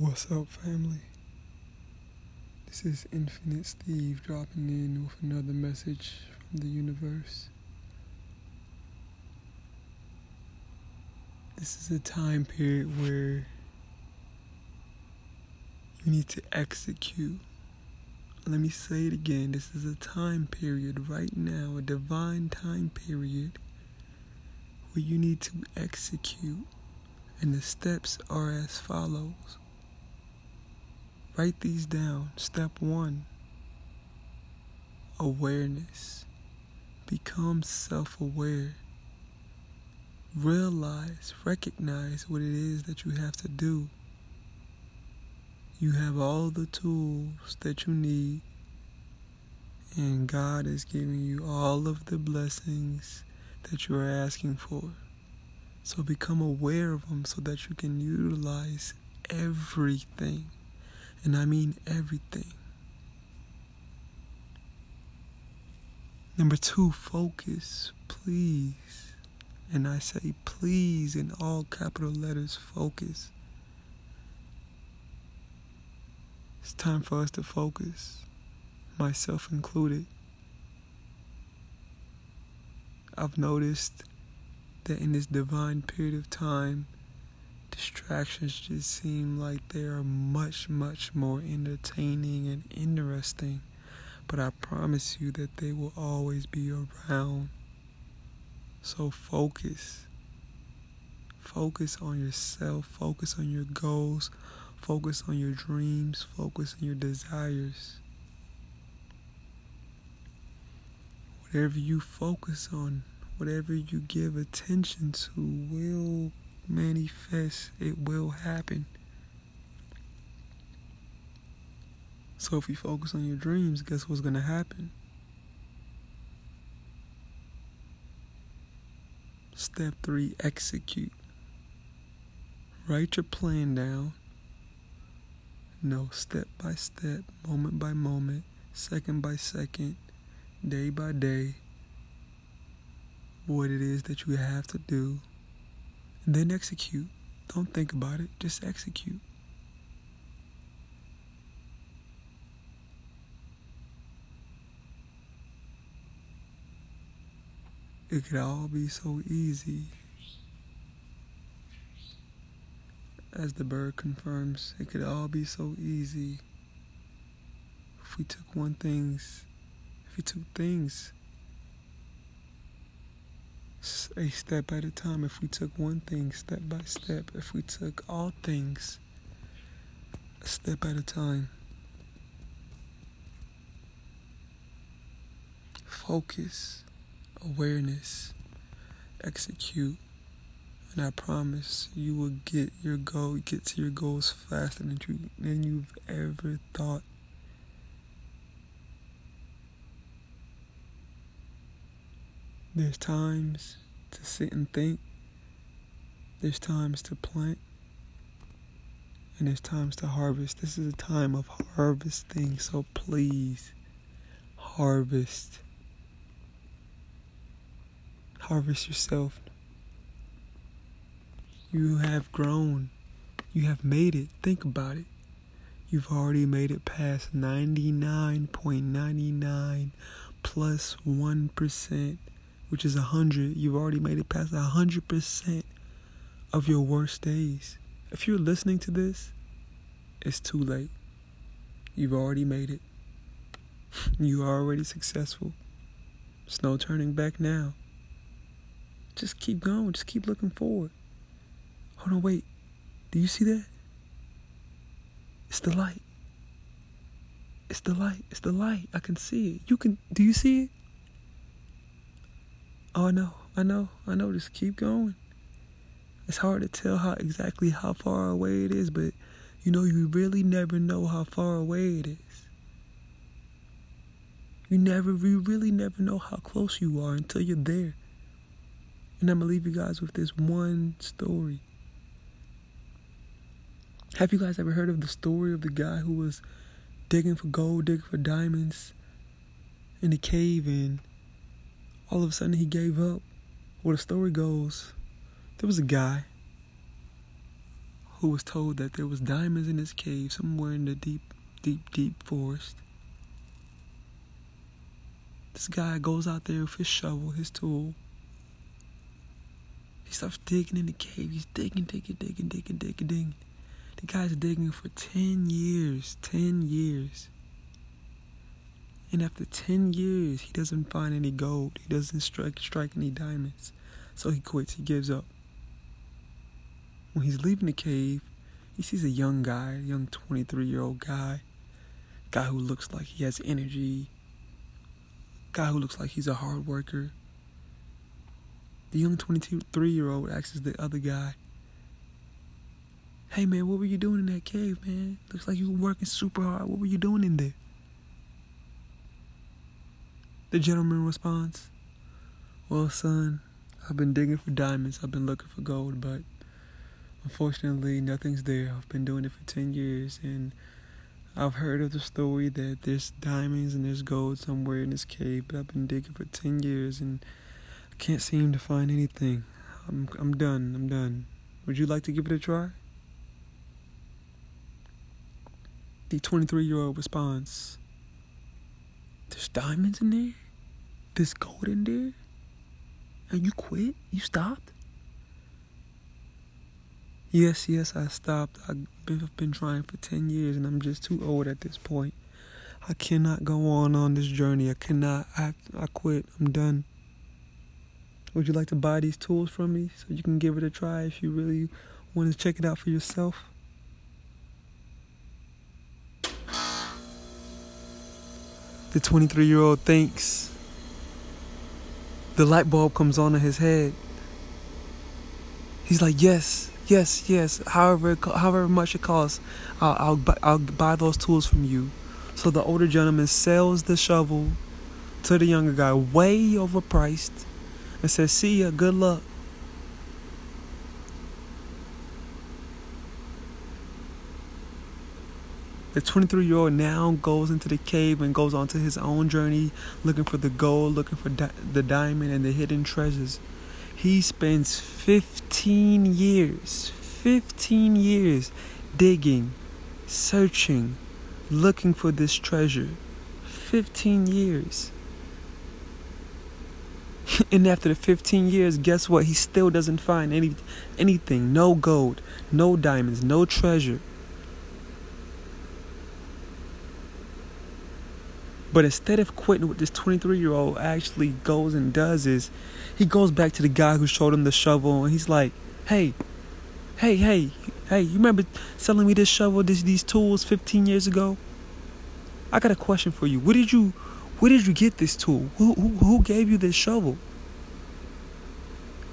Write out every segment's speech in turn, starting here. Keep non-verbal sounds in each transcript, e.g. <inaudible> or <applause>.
What's up, family? This is Infinite Steve dropping in with another message from the universe. This is a time period where you need to execute. Let me say it again. This is a time period right now, a divine time period where you need to execute. And the steps are as follows. Write these down. Step one awareness. Become self aware. Realize, recognize what it is that you have to do. You have all the tools that you need, and God is giving you all of the blessings that you are asking for. So become aware of them so that you can utilize everything. And I mean everything. Number two, focus, please. And I say please in all capital letters, focus. It's time for us to focus, myself included. I've noticed that in this divine period of time, distractions just seem like they are much, much more entertaining and interesting. But I promise you that they will always be around. So focus. Focus on yourself, focus on your goals, focus on your dreams, focus on your desires. Whatever you focus on, whatever you give attention to will manifest, it will happen. So if you focus on your dreams, guess what's going to happen? Step three, execute. Write your plan down. Know step by step, moment by moment, second by second, day by day, what it is that you have to do, then execute. Don't think about it, just execute. It could all be so easy. As the bird confirms, it could all be so easy if we took one things, if we took things a step at a time, if we took one thing step by step, if we took all things a step at a time, focus, awareness, execute, and I promise you will get your goal, get to your goals faster than you than you've ever thought. There's times to sit and think. There's times to plant. And there's times to harvest. This is a time of harvesting, so please harvest. Harvest yourself. You have grown. You have made it. Think about it. You've already made it past 99.99 plus 1 which is a hundred, you've already made it past a hundred percent of your worst days. If you're listening to this, it's too late. You've already made it. <laughs> You are already successful. There's no turning back now. Just keep going. Just keep looking forward. Hold on, wait. Do you see that? It's the light. It's the light. It's the light. I can see it. You can. Do you see it? Oh, I know, I know, I know. Just keep going. It's hard to tell how exactly how far away it is, but you know, you really never know how far away it is. You never, you really never know how close you are until you're there. And I'm gonna leave you guys with this one story. Have you guys ever heard of the story of the guy who was digging for gold, digging for diamonds in a cave and all of a sudden he gave up. Well, the story goes, there was a guy who was told that there was diamonds in his cave somewhere in the deep, deep, deep forest. This guy goes out there with his shovel, his tool. He starts digging in the cave. He's digging, digging, digging, digging, digging, digging. The guy's digging for 10 years. 10 years. And after 10 years, he doesn't find any gold. He doesn't strike, strike any diamonds. So he quits. He gives up. When he's leaving the cave, he sees a young guy, a young 23 year old guy, guy who looks like he has energy, guy who looks like he's a hard worker. The young 23 year old asks the other guy, Hey man, what were you doing in that cave, man? Looks like you were working super hard. What were you doing in there? The gentleman responds, Well, son, I've been digging for diamonds. I've been looking for gold, but Unfortunately, nothing's there. I've been doing it for 10 years and I've heard of the story that there's diamonds and there's gold somewhere in this cave, but I've been digging for 10 years and I can't seem to find anything. I'm I'm done. I'm done. Would you like to give it a try? The 23-year-old responds, "There's diamonds in there? There's gold in there? And you quit? You stopped?" Yes, yes, I stopped. I've been, been trying for 10 years and I'm just too old at this point. I cannot go on on this journey. I cannot. I, I quit. I'm done. Would you like to buy these tools from me so you can give it a try if you really want to check it out for yourself? The 23 year old thinks. The light bulb comes on in his head. He's like, Yes, yes, yes. However, however much it costs, I'll, I'll, I'll buy those tools from you. So the older gentleman sells the shovel to the younger guy, way overpriced, and says, "See ya, good luck." The 23 year old now goes into the cave and goes onto his own journey looking for the gold, looking for di- the diamond and the hidden treasures. He spends 15 years, 15 years digging, searching, looking for this treasure. 15 years. <laughs> and after the 15 years, guess what? He still doesn't find any anything. No gold, no diamonds, no treasure. But instead of quitting what this 23 year old actually goes and does is he goes back to the guy who showed him the shovel and he's like, hey, hey, hey, hey, you remember selling me this shovel, this, these tools 15 years ago? I got a question for you. Where did you, where did you get this tool? Who, who, who gave you this shovel?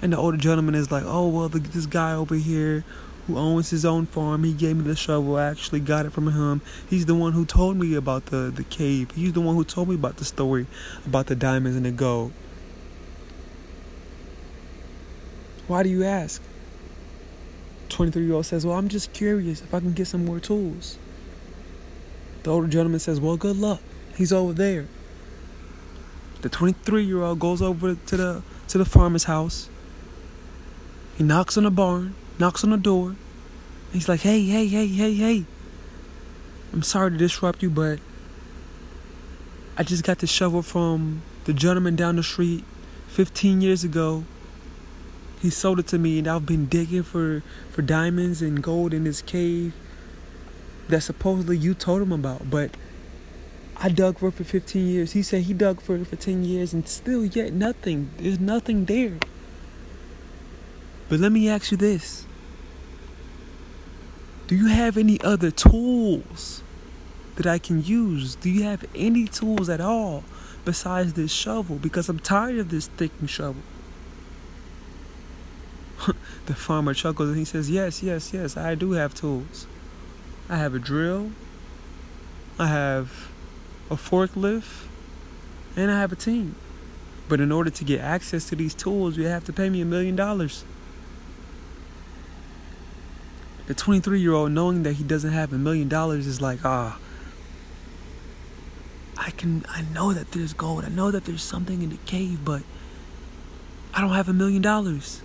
And the older gentleman is like, oh, well, the, this guy over here who owns his own farm. He gave me the shovel. I actually got it from him. He's the one who told me about the, the cave. He's the one who told me about the story about the diamonds and the gold. Why do you ask? 23 year old says, Well, I'm just curious if I can get some more tools. The older gentleman says, Well, good luck. He's over there. The 23 year old goes over to the to the farmer's house. He knocks on the barn knocks on the door. He's like, hey, hey, hey, hey, hey. I'm sorry to disrupt you, but I just got the shovel from the gentleman down the street 15 years ago. He sold it to me, and I've been digging for, for diamonds and gold in this cave that supposedly you told him about. But I dug for it for 15 years. He said he dug for it for 10 years, and still yet nothing. There's nothing there. But let me ask you this do you have any other tools that I can use? Do you have any tools at all besides this shovel? Because I'm tired of this thicking shovel. <laughs> the farmer chuckles and he says, Yes, yes, yes, I do have tools. I have a drill, I have a forklift, and I have a team. But in order to get access to these tools, you have to pay me a million dollars. The 23 year old knowing that he doesn't have a million dollars is like, ah, I can, I know that there's gold. I know that there's something in the cave, but I don't have a million dollars.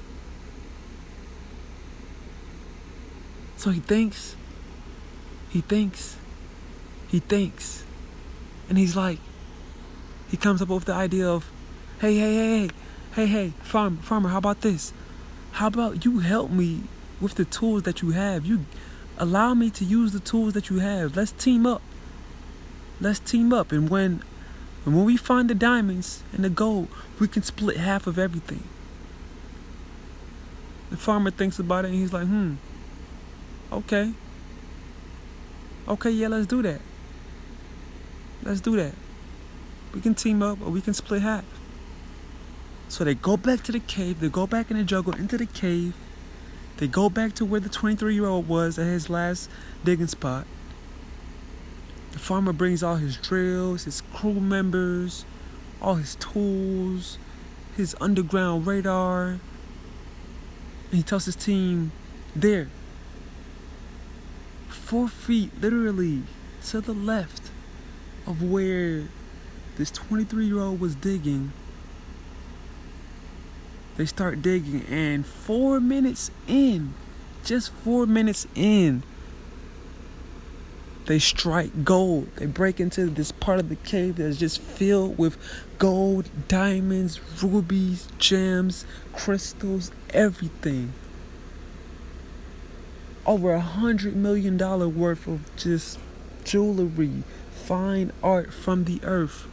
So he thinks, he thinks, he thinks, and he's like, he comes up with the idea of, hey, hey, hey, hey, hey, hey, farm, farmer, how about this? How about you help me with the tools that you have? You allow me to use the tools that you have. Let's team up. Let's team up, and when, and when we find the diamonds and the gold, we can split half of everything. The farmer thinks about it and he's like, hmm, okay. Okay, yeah, let's do that. Let's do that. We can team up or we can split half. So they go back to the cave, they go back in the jungle into the cave. They go back to where the 23 year old was at his last digging spot. The farmer brings all his drills, his crew members, all his tools, his underground radar. And he tells his team, there, four feet literally to the left of where this 23 year old was digging. They start digging, and four minutes in, just four minutes in, they strike gold. They break into this part of the cave that's just filled with gold, diamonds, rubies, gems, crystals, everything. Over a hundred million dollar worth of just jewelry, fine art from the earth.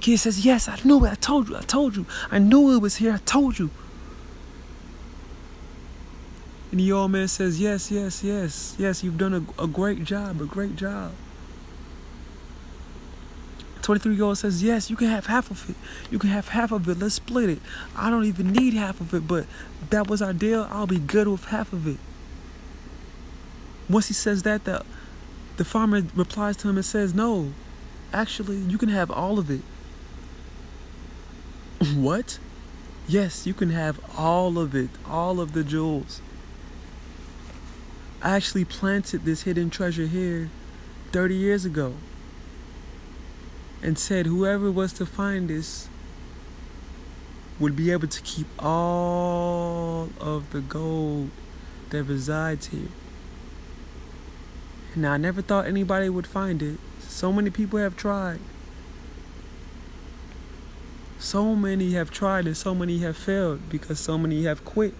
Kid says, Yes, I knew it. I told you. I told you. I knew it was here. I told you. And the old man says, Yes, yes, yes, yes, you've done a, a great job, a great job. 23 year old says, Yes, you can have half of it. You can have half of it. Let's split it. I don't even need half of it, but that was our deal. I'll be good with half of it. Once he says that, the, the farmer replies to him and says, No, actually, you can have all of it. What? Yes, you can have all of it, all of the jewels. I actually planted this hidden treasure here 30 years ago and said whoever was to find this would be able to keep all of the gold that resides here. Now, I never thought anybody would find it. So many people have tried. So many have tried and so many have failed because so many have quit.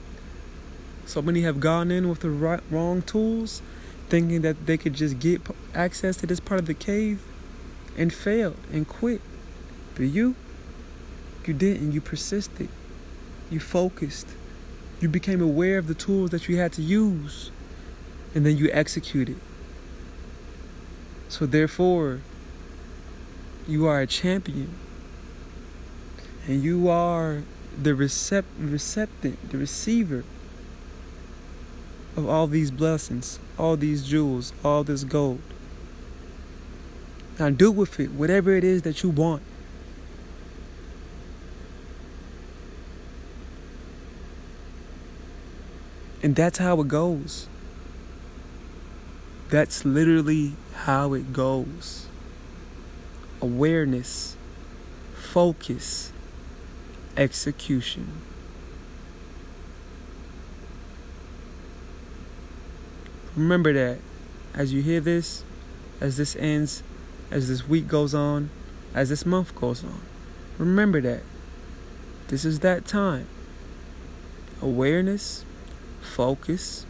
So many have gone in with the right, wrong tools, thinking that they could just get access to this part of the cave and failed and quit. But you, you didn't. You persisted. You focused. You became aware of the tools that you had to use. And then you executed. So, therefore, you are a champion and you are the recept- receptant, the receiver of all these blessings, all these jewels, all this gold. Now do with it whatever it is that you want. And that's how it goes. That's literally how it goes. Awareness, focus, execution. Remember that as you hear this, as this ends, as this week goes on, as this month goes on. Remember that. This is that time. Awareness, focus,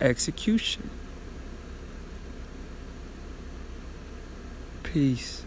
execution. Peace.